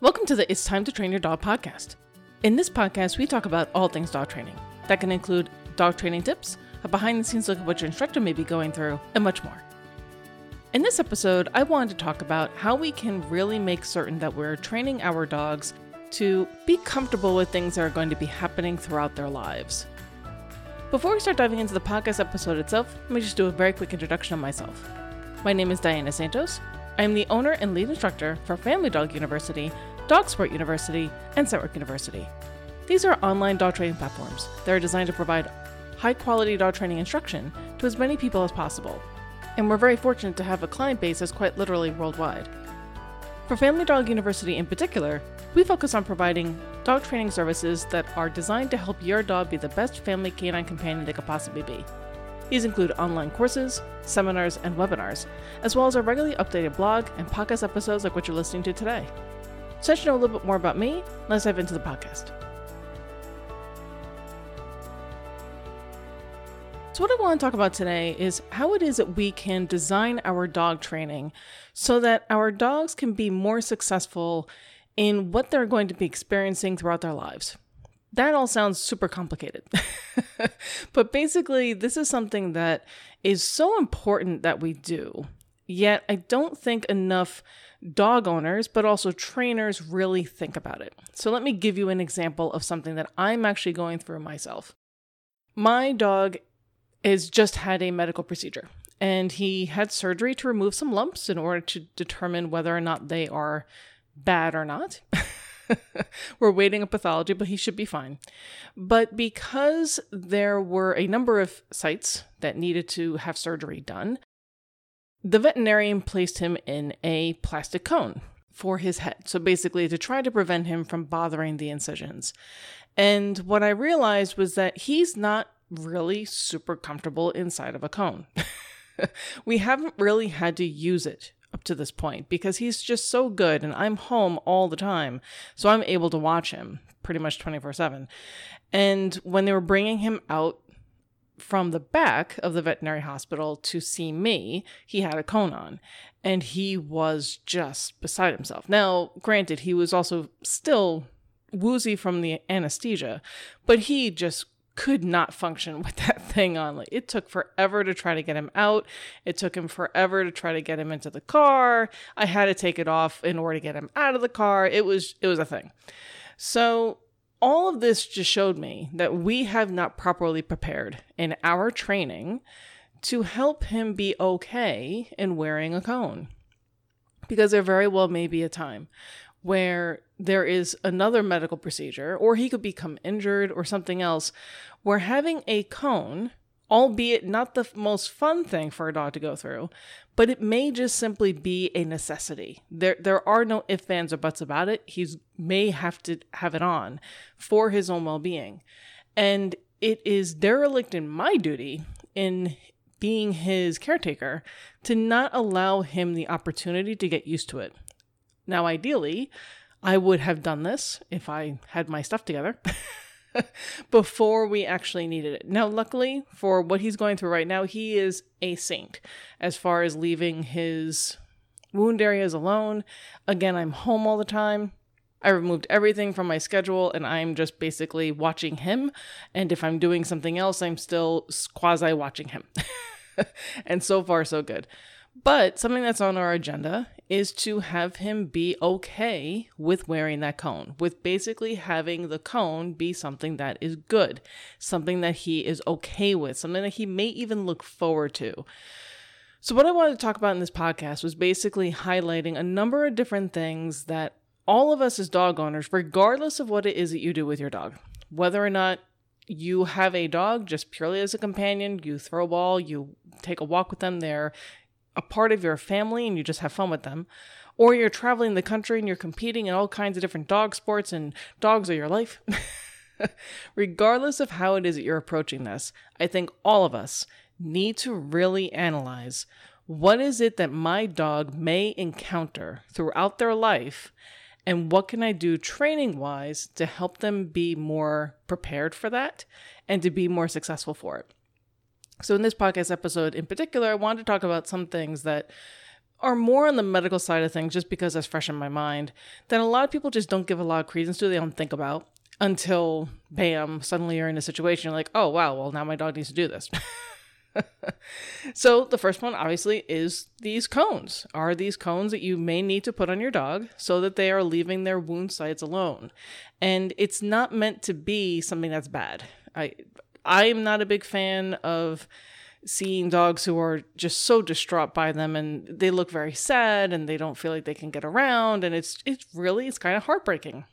Welcome to the It's Time to Train Your Dog podcast. In this podcast, we talk about all things dog training. That can include dog training tips, a behind the scenes look at what your instructor may be going through, and much more. In this episode, I wanted to talk about how we can really make certain that we're training our dogs to be comfortable with things that are going to be happening throughout their lives. Before we start diving into the podcast episode itself, let me just do a very quick introduction of myself. My name is Diana Santos. I am the owner and lead instructor for Family Dog University, Dog Sport University, and Scentwork University. These are online dog training platforms that are designed to provide high quality dog training instruction to as many people as possible. And we're very fortunate to have a client base that's quite literally worldwide. For Family Dog University in particular, we focus on providing dog training services that are designed to help your dog be the best family canine companion they could possibly be. These include online courses, seminars, and webinars, as well as our regularly updated blog and podcast episodes like what you're listening to today. So, to know a little bit more about me, let's dive into the podcast. So, what I want to talk about today is how it is that we can design our dog training so that our dogs can be more successful in what they're going to be experiencing throughout their lives that all sounds super complicated. but basically, this is something that is so important that we do. Yet, I don't think enough dog owners, but also trainers, really think about it. So, let me give you an example of something that I'm actually going through myself. My dog has just had a medical procedure, and he had surgery to remove some lumps in order to determine whether or not they are bad or not. We're waiting a pathology, but he should be fine. But because there were a number of sites that needed to have surgery done, the veterinarian placed him in a plastic cone for his head. So basically, to try to prevent him from bothering the incisions. And what I realized was that he's not really super comfortable inside of a cone. we haven't really had to use it to this point because he's just so good and I'm home all the time. So I'm able to watch him pretty much 24 7. And when they were bringing him out from the back of the veterinary hospital to see me, he had a cone on and he was just beside himself. Now, granted, he was also still woozy from the anesthesia, but he just could not function with that thing on. Like it took forever to try to get him out. It took him forever to try to get him into the car. I had to take it off in order to get him out of the car. It was it was a thing. So all of this just showed me that we have not properly prepared in our training to help him be okay in wearing a cone. Because there very well may be a time where there is another medical procedure, or he could become injured or something else, where having a cone, albeit not the most fun thing for a dog to go through, but it may just simply be a necessity. There, there are no ifs, ands, or buts about it. He may have to have it on for his own well being. And it is derelict in my duty in being his caretaker to not allow him the opportunity to get used to it. Now, ideally, I would have done this if I had my stuff together before we actually needed it. Now, luckily for what he's going through right now, he is a saint as far as leaving his wound areas alone. Again, I'm home all the time. I removed everything from my schedule and I'm just basically watching him. And if I'm doing something else, I'm still quasi watching him. and so far, so good. But something that's on our agenda is to have him be okay with wearing that cone, with basically having the cone be something that is good, something that he is okay with, something that he may even look forward to. So, what I wanted to talk about in this podcast was basically highlighting a number of different things that all of us as dog owners, regardless of what it is that you do with your dog, whether or not you have a dog just purely as a companion, you throw a ball, you take a walk with them, they're a part of your family and you just have fun with them, or you're traveling the country and you're competing in all kinds of different dog sports and dogs are your life. Regardless of how it is that you're approaching this, I think all of us need to really analyze what is it that my dog may encounter throughout their life and what can I do training wise to help them be more prepared for that and to be more successful for it. So, in this podcast episode in particular, I wanted to talk about some things that are more on the medical side of things just because that's fresh in my mind that a lot of people just don't give a lot of credence to, they don't think about until bam, suddenly you're in a situation you're like, oh wow, well now my dog needs to do this. so the first one obviously is these cones. Are these cones that you may need to put on your dog so that they are leaving their wound sites alone. And it's not meant to be something that's bad. I I am not a big fan of seeing dogs who are just so distraught by them and they look very sad and they don't feel like they can get around and it's it's really it's kind of heartbreaking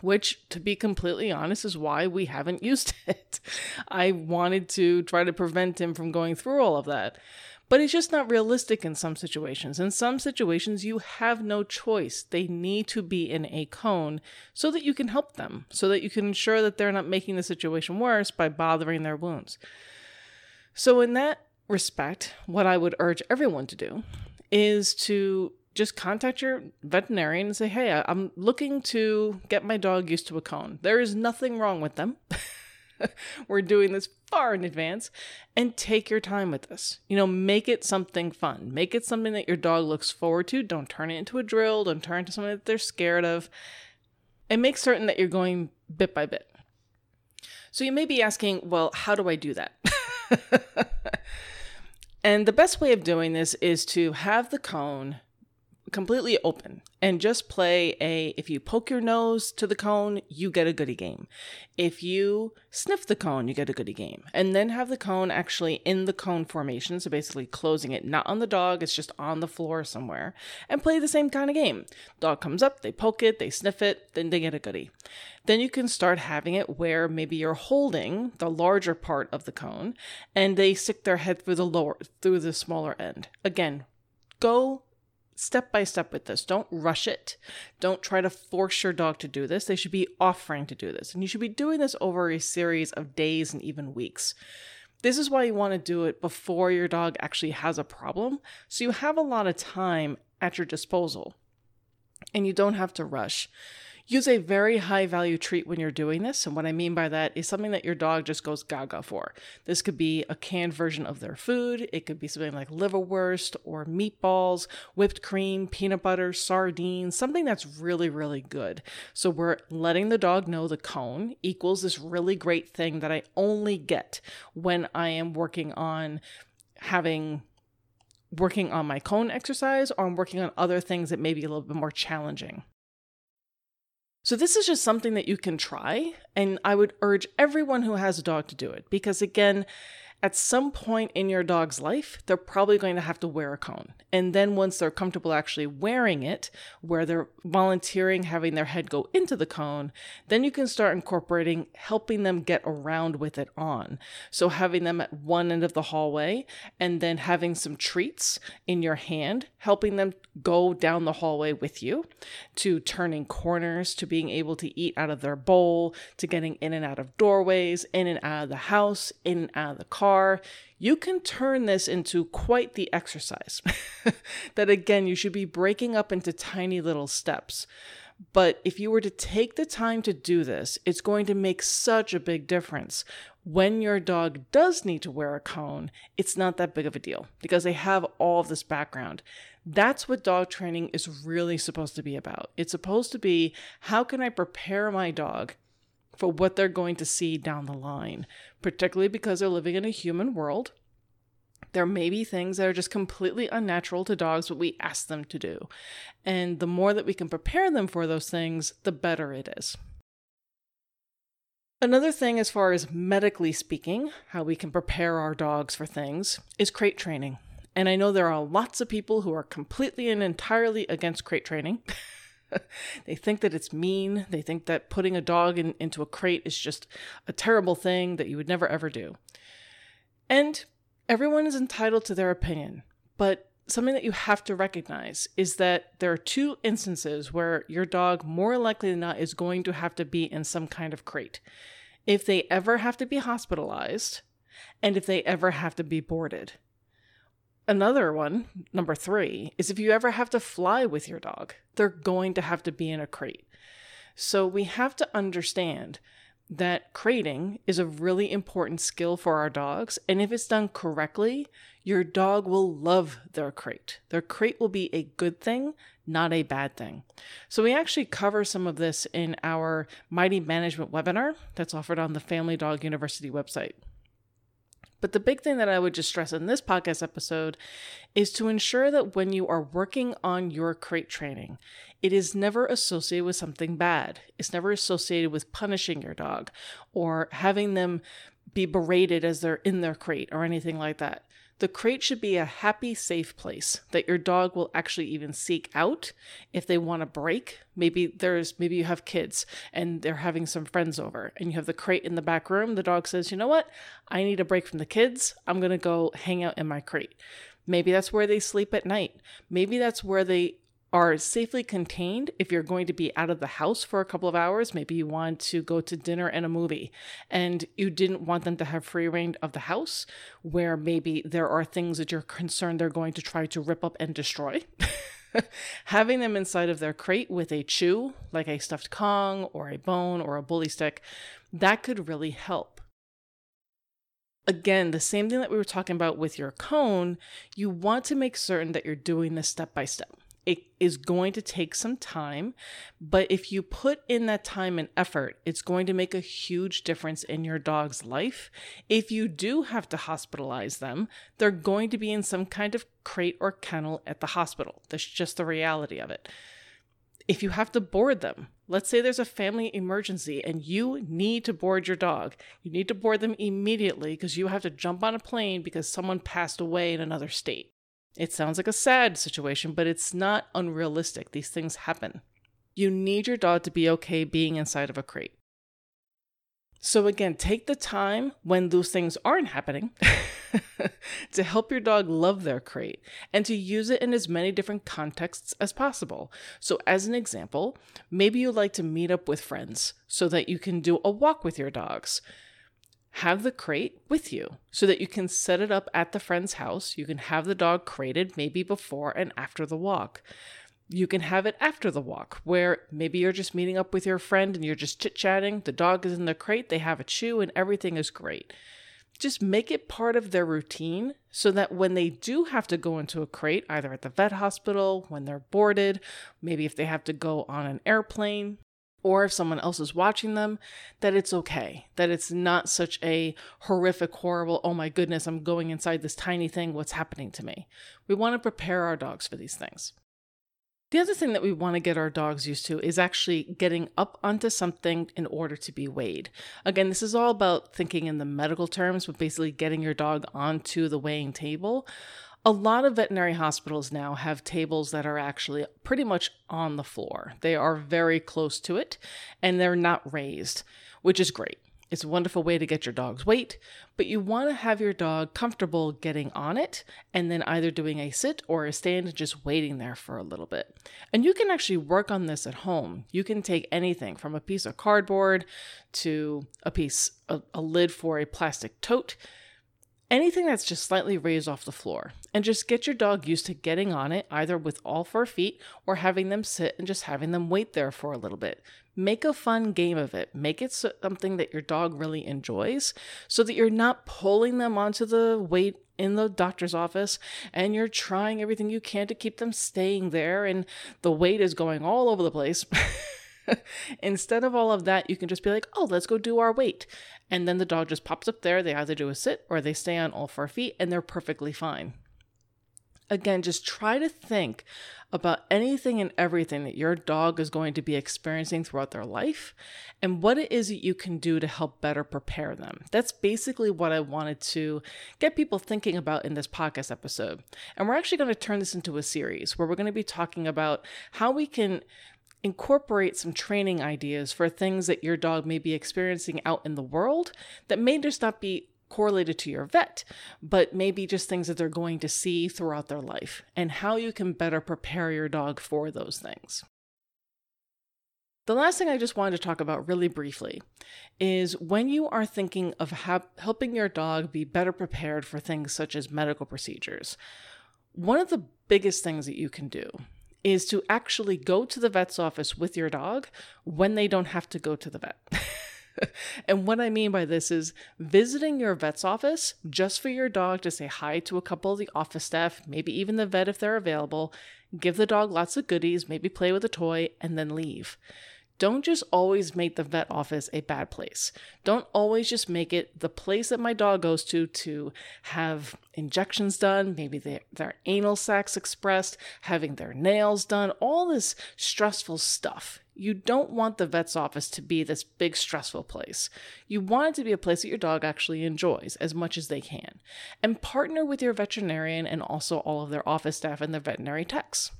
which, to be completely honest, is why we haven't used it. I wanted to try to prevent him from going through all of that. But it's just not realistic in some situations. In some situations, you have no choice. They need to be in a cone so that you can help them, so that you can ensure that they're not making the situation worse by bothering their wounds. So, in that respect, what I would urge everyone to do is to just contact your veterinarian and say, hey, I'm looking to get my dog used to a cone. There is nothing wrong with them. We're doing this far in advance and take your time with this. You know, make it something fun. Make it something that your dog looks forward to. Don't turn it into a drill. Don't turn it into something that they're scared of. And make certain that you're going bit by bit. So you may be asking, well, how do I do that? and the best way of doing this is to have the cone completely open and just play a if you poke your nose to the cone you get a goody game. If you sniff the cone you get a goody game. And then have the cone actually in the cone formation so basically closing it not on the dog it's just on the floor somewhere and play the same kind of game. Dog comes up they poke it they sniff it then they get a goody then you can start having it where maybe you're holding the larger part of the cone and they stick their head through the lower through the smaller end. Again go step by step with this. Don't rush it. Don't try to force your dog to do this. They should be offering to do this. And you should be doing this over a series of days and even weeks. This is why you want to do it before your dog actually has a problem. So you have a lot of time at your disposal and you don't have to rush. Use a very high value treat when you're doing this. And what I mean by that is something that your dog just goes gaga for. This could be a canned version of their food. It could be something like liverwurst or meatballs, whipped cream, peanut butter, sardines, something that's really, really good. So we're letting the dog know the cone equals this really great thing that I only get when I am working on having working on my cone exercise or I'm working on other things that may be a little bit more challenging. So, this is just something that you can try, and I would urge everyone who has a dog to do it because, again, at some point in your dog's life, they're probably going to have to wear a cone. And then once they're comfortable actually wearing it, where they're volunteering having their head go into the cone, then you can start incorporating helping them get around with it on. So having them at one end of the hallway and then having some treats in your hand, helping them go down the hallway with you, to turning corners, to being able to eat out of their bowl, to getting in and out of doorways, in and out of the house, in and out of the car car, you can turn this into quite the exercise. that again, you should be breaking up into tiny little steps. But if you were to take the time to do this, it's going to make such a big difference. When your dog does need to wear a cone, it's not that big of a deal because they have all of this background. That's what dog training is really supposed to be about. It's supposed to be how can I prepare my dog for what they're going to see down the line, particularly because they're living in a human world. There may be things that are just completely unnatural to dogs, but we ask them to do. And the more that we can prepare them for those things, the better it is. Another thing, as far as medically speaking, how we can prepare our dogs for things, is crate training. And I know there are lots of people who are completely and entirely against crate training. they think that it's mean. They think that putting a dog in, into a crate is just a terrible thing that you would never ever do. And everyone is entitled to their opinion. But something that you have to recognize is that there are two instances where your dog, more likely than not, is going to have to be in some kind of crate. If they ever have to be hospitalized, and if they ever have to be boarded. Another one, number three, is if you ever have to fly with your dog, they're going to have to be in a crate. So we have to understand that crating is a really important skill for our dogs. And if it's done correctly, your dog will love their crate. Their crate will be a good thing, not a bad thing. So, we actually cover some of this in our Mighty Management webinar that's offered on the Family Dog University website. But the big thing that I would just stress in this podcast episode is to ensure that when you are working on your crate training, it is never associated with something bad. It's never associated with punishing your dog or having them be berated as they're in their crate or anything like that. The crate should be a happy, safe place that your dog will actually even seek out if they want a break. Maybe there's maybe you have kids and they're having some friends over and you have the crate in the back room. The dog says, "You know what? I need a break from the kids. I'm going to go hang out in my crate." Maybe that's where they sleep at night. Maybe that's where they are safely contained if you're going to be out of the house for a couple of hours. Maybe you want to go to dinner and a movie and you didn't want them to have free reign of the house where maybe there are things that you're concerned they're going to try to rip up and destroy. Having them inside of their crate with a chew, like a stuffed Kong or a bone or a bully stick, that could really help again, the same thing that we were talking about with your cone, you want to make certain that you're doing this step by step. It is going to take some time, but if you put in that time and effort, it's going to make a huge difference in your dog's life. If you do have to hospitalize them, they're going to be in some kind of crate or kennel at the hospital. That's just the reality of it. If you have to board them, let's say there's a family emergency and you need to board your dog, you need to board them immediately because you have to jump on a plane because someone passed away in another state. It sounds like a sad situation, but it's not unrealistic. These things happen. You need your dog to be okay being inside of a crate. So, again, take the time when those things aren't happening to help your dog love their crate and to use it in as many different contexts as possible. So, as an example, maybe you like to meet up with friends so that you can do a walk with your dogs have the crate with you so that you can set it up at the friend's house. You can have the dog crated maybe before and after the walk. You can have it after the walk, where maybe you're just meeting up with your friend and you're just chit chatting. The dog is in the crate, they have a chew, and everything is great. Just make it part of their routine so that when they do have to go into a crate, either at the vet hospital, when they're boarded, maybe if they have to go on an airplane, or if someone else is watching them, that it's okay, that it's not such a horrific, horrible, oh my goodness, I'm going inside this tiny thing, what's happening to me? We want to prepare our dogs for these things. The other thing that we want to get our dogs used to is actually getting up onto something in order to be weighed. Again, this is all about thinking in the medical terms, but basically getting your dog onto the weighing table. A lot of veterinary hospitals now have tables that are actually pretty much on the floor. They are very close to it and they're not raised, which is great. It's a wonderful way to get your dog's weight, but you want to have your dog comfortable getting on it and then either doing a sit or a stand and just waiting there for a little bit. And you can actually work on this at home. You can take anything from a piece of cardboard to a piece, a, a lid for a plastic tote anything that's just slightly raised off the floor, and just get your dog used to getting on it either with all four feet or having them sit and just having them wait there for a little bit. Make a fun game of it. Make it something that your dog really enjoys so that you're not pulling them onto the weight in the doctor's office and you're trying everything you can to keep them staying there and the weight is going all over the place. Instead of all of that, you can just be like, oh, let's go do our weight. And then the dog just pops up there. They either do a sit or they stay on all four feet and they're perfectly fine. Again, just try to think about anything and everything that your dog is going to be experiencing throughout their life and what it is that you can do to help better prepare them. That's basically what I wanted to get people thinking about in this podcast episode. And we're actually going to turn this into a series where we're going to be talking about how we can incorporate some training ideas for things that your dog may be experiencing out in the world that may just not be correlated to your vet, but maybe just things that they're going to see throughout their life and how you can better prepare your dog for those things. The last thing I just wanted to talk about really briefly is when you are thinking of ha- helping your dog be better prepared for things such as medical procedures. One of the biggest things that you can do is to actually go to the vet's office with your dog when they don't have to go to the vet. and what I mean by this is visiting your vet's office just for your dog to say hi to a couple of the office staff, maybe even the vet if they're available, give the dog lots of goodies, maybe play with a toy, and then leave. Don't just always make the vet office a bad place. Don't always just make it the place that my dog goes to to have injections done, maybe they, their anal sacs expressed, having their nails done, all this stressful stuff. You don't want the vet's office to be this big stressful place. You want it to be a place that your dog actually enjoys as much as they can. And partner with your veterinarian and also all of their office staff and their veterinary techs.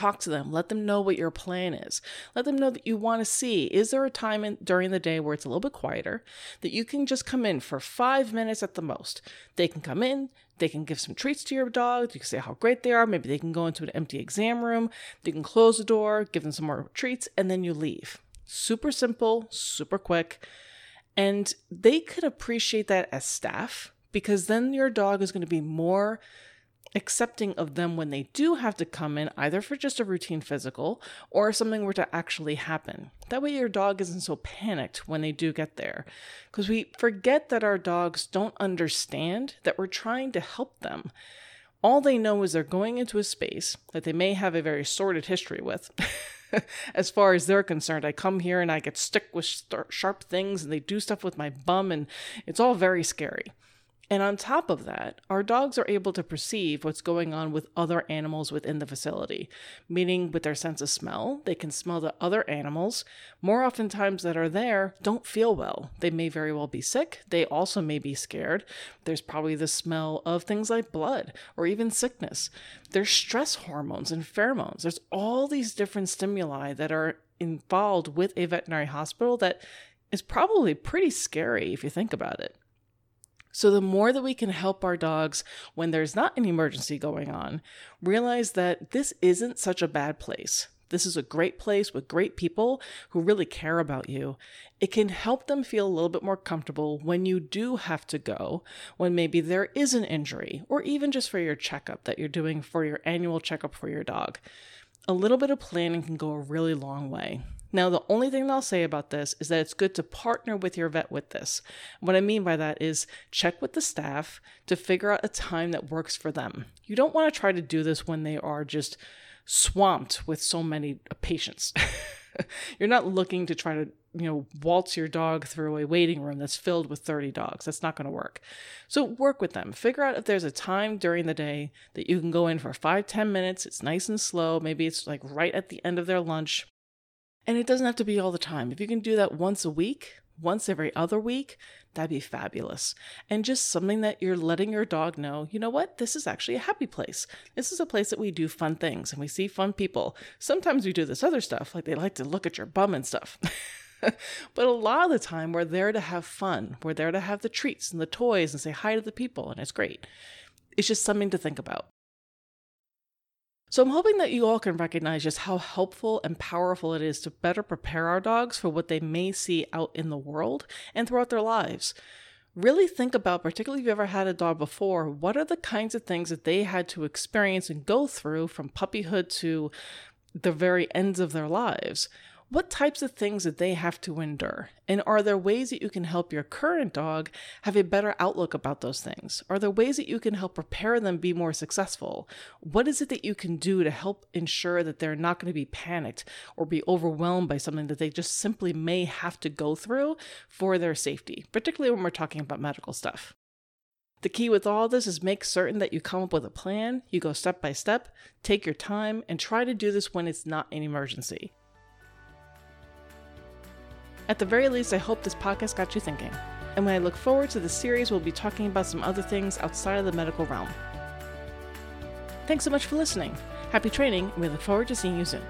Talk to them. Let them know what your plan is. Let them know that you want to see is there a time in, during the day where it's a little bit quieter that you can just come in for five minutes at the most. They can come in, they can give some treats to your dog. You can say how great they are. Maybe they can go into an empty exam room. They can close the door, give them some more treats, and then you leave. Super simple, super quick. And they could appreciate that as staff because then your dog is going to be more accepting of them when they do have to come in, either for just a routine physical or if something were to actually happen. That way, your dog isn't so panicked when they do get there. Because we forget that our dogs don't understand that we're trying to help them. All they know is they're going into a space that they may have a very sordid history with. as far as they're concerned, I come here and I get stuck with sharp things and they do stuff with my bum, and it's all very scary. And on top of that, our dogs are able to perceive what's going on with other animals within the facility, meaning with their sense of smell, they can smell that other animals, more oftentimes that are there, don't feel well. They may very well be sick. They also may be scared. There's probably the smell of things like blood or even sickness. There's stress hormones and pheromones. There's all these different stimuli that are involved with a veterinary hospital that is probably pretty scary if you think about it. So, the more that we can help our dogs when there's not an emergency going on, realize that this isn't such a bad place. This is a great place with great people who really care about you. It can help them feel a little bit more comfortable when you do have to go, when maybe there is an injury, or even just for your checkup that you're doing for your annual checkup for your dog. A little bit of planning can go a really long way. Now, the only thing I'll say about this is that it's good to partner with your vet with this. What I mean by that is check with the staff to figure out a time that works for them. You don't want to try to do this when they are just swamped with so many uh, patients. You're not looking to try to, you know, waltz your dog through a waiting room that's filled with 30 dogs. That's not going to work. So work with them. Figure out if there's a time during the day that you can go in for five, 10 minutes. It's nice and slow. Maybe it's like right at the end of their lunch and it doesn't have to be all the time. If you can do that once a week, once every other week, that'd be fabulous. And just something that you're letting your dog know, you know what? This is actually a happy place. This is a place that we do fun things and we see fun people. Sometimes we do this other stuff, like they like to look at your bum and stuff. but a lot of the time, we're there to have fun. We're there to have the treats and the toys and say hi to the people, and it's great. It's just something to think about. So I'm hoping that you all can recognize just how helpful and powerful it is to better prepare our dogs for what they may see out in the world and throughout their lives. Really think about, particularly if you've ever had a dog before, what are the kinds of things that they had to experience and go through from puppyhood to the very ends of their lives? What types of things did they have to endure? And are there ways that you can help your current dog have a better outlook about those things? Are there ways that you can help prepare them be more successful? What is it that you can do to help ensure that they're not going to be panicked or be overwhelmed by something that they just simply may have to go through for their safety, particularly when we're talking about medical stuff? The key with all this is make certain that you come up with a plan, you go step by step, take your time, and try to do this when it's not an emergency. At the very least, I hope this podcast got you thinking. And when I look forward to the series, we'll be talking about some other things outside of the medical realm. Thanks so much for listening. Happy training, and we look forward to seeing you soon.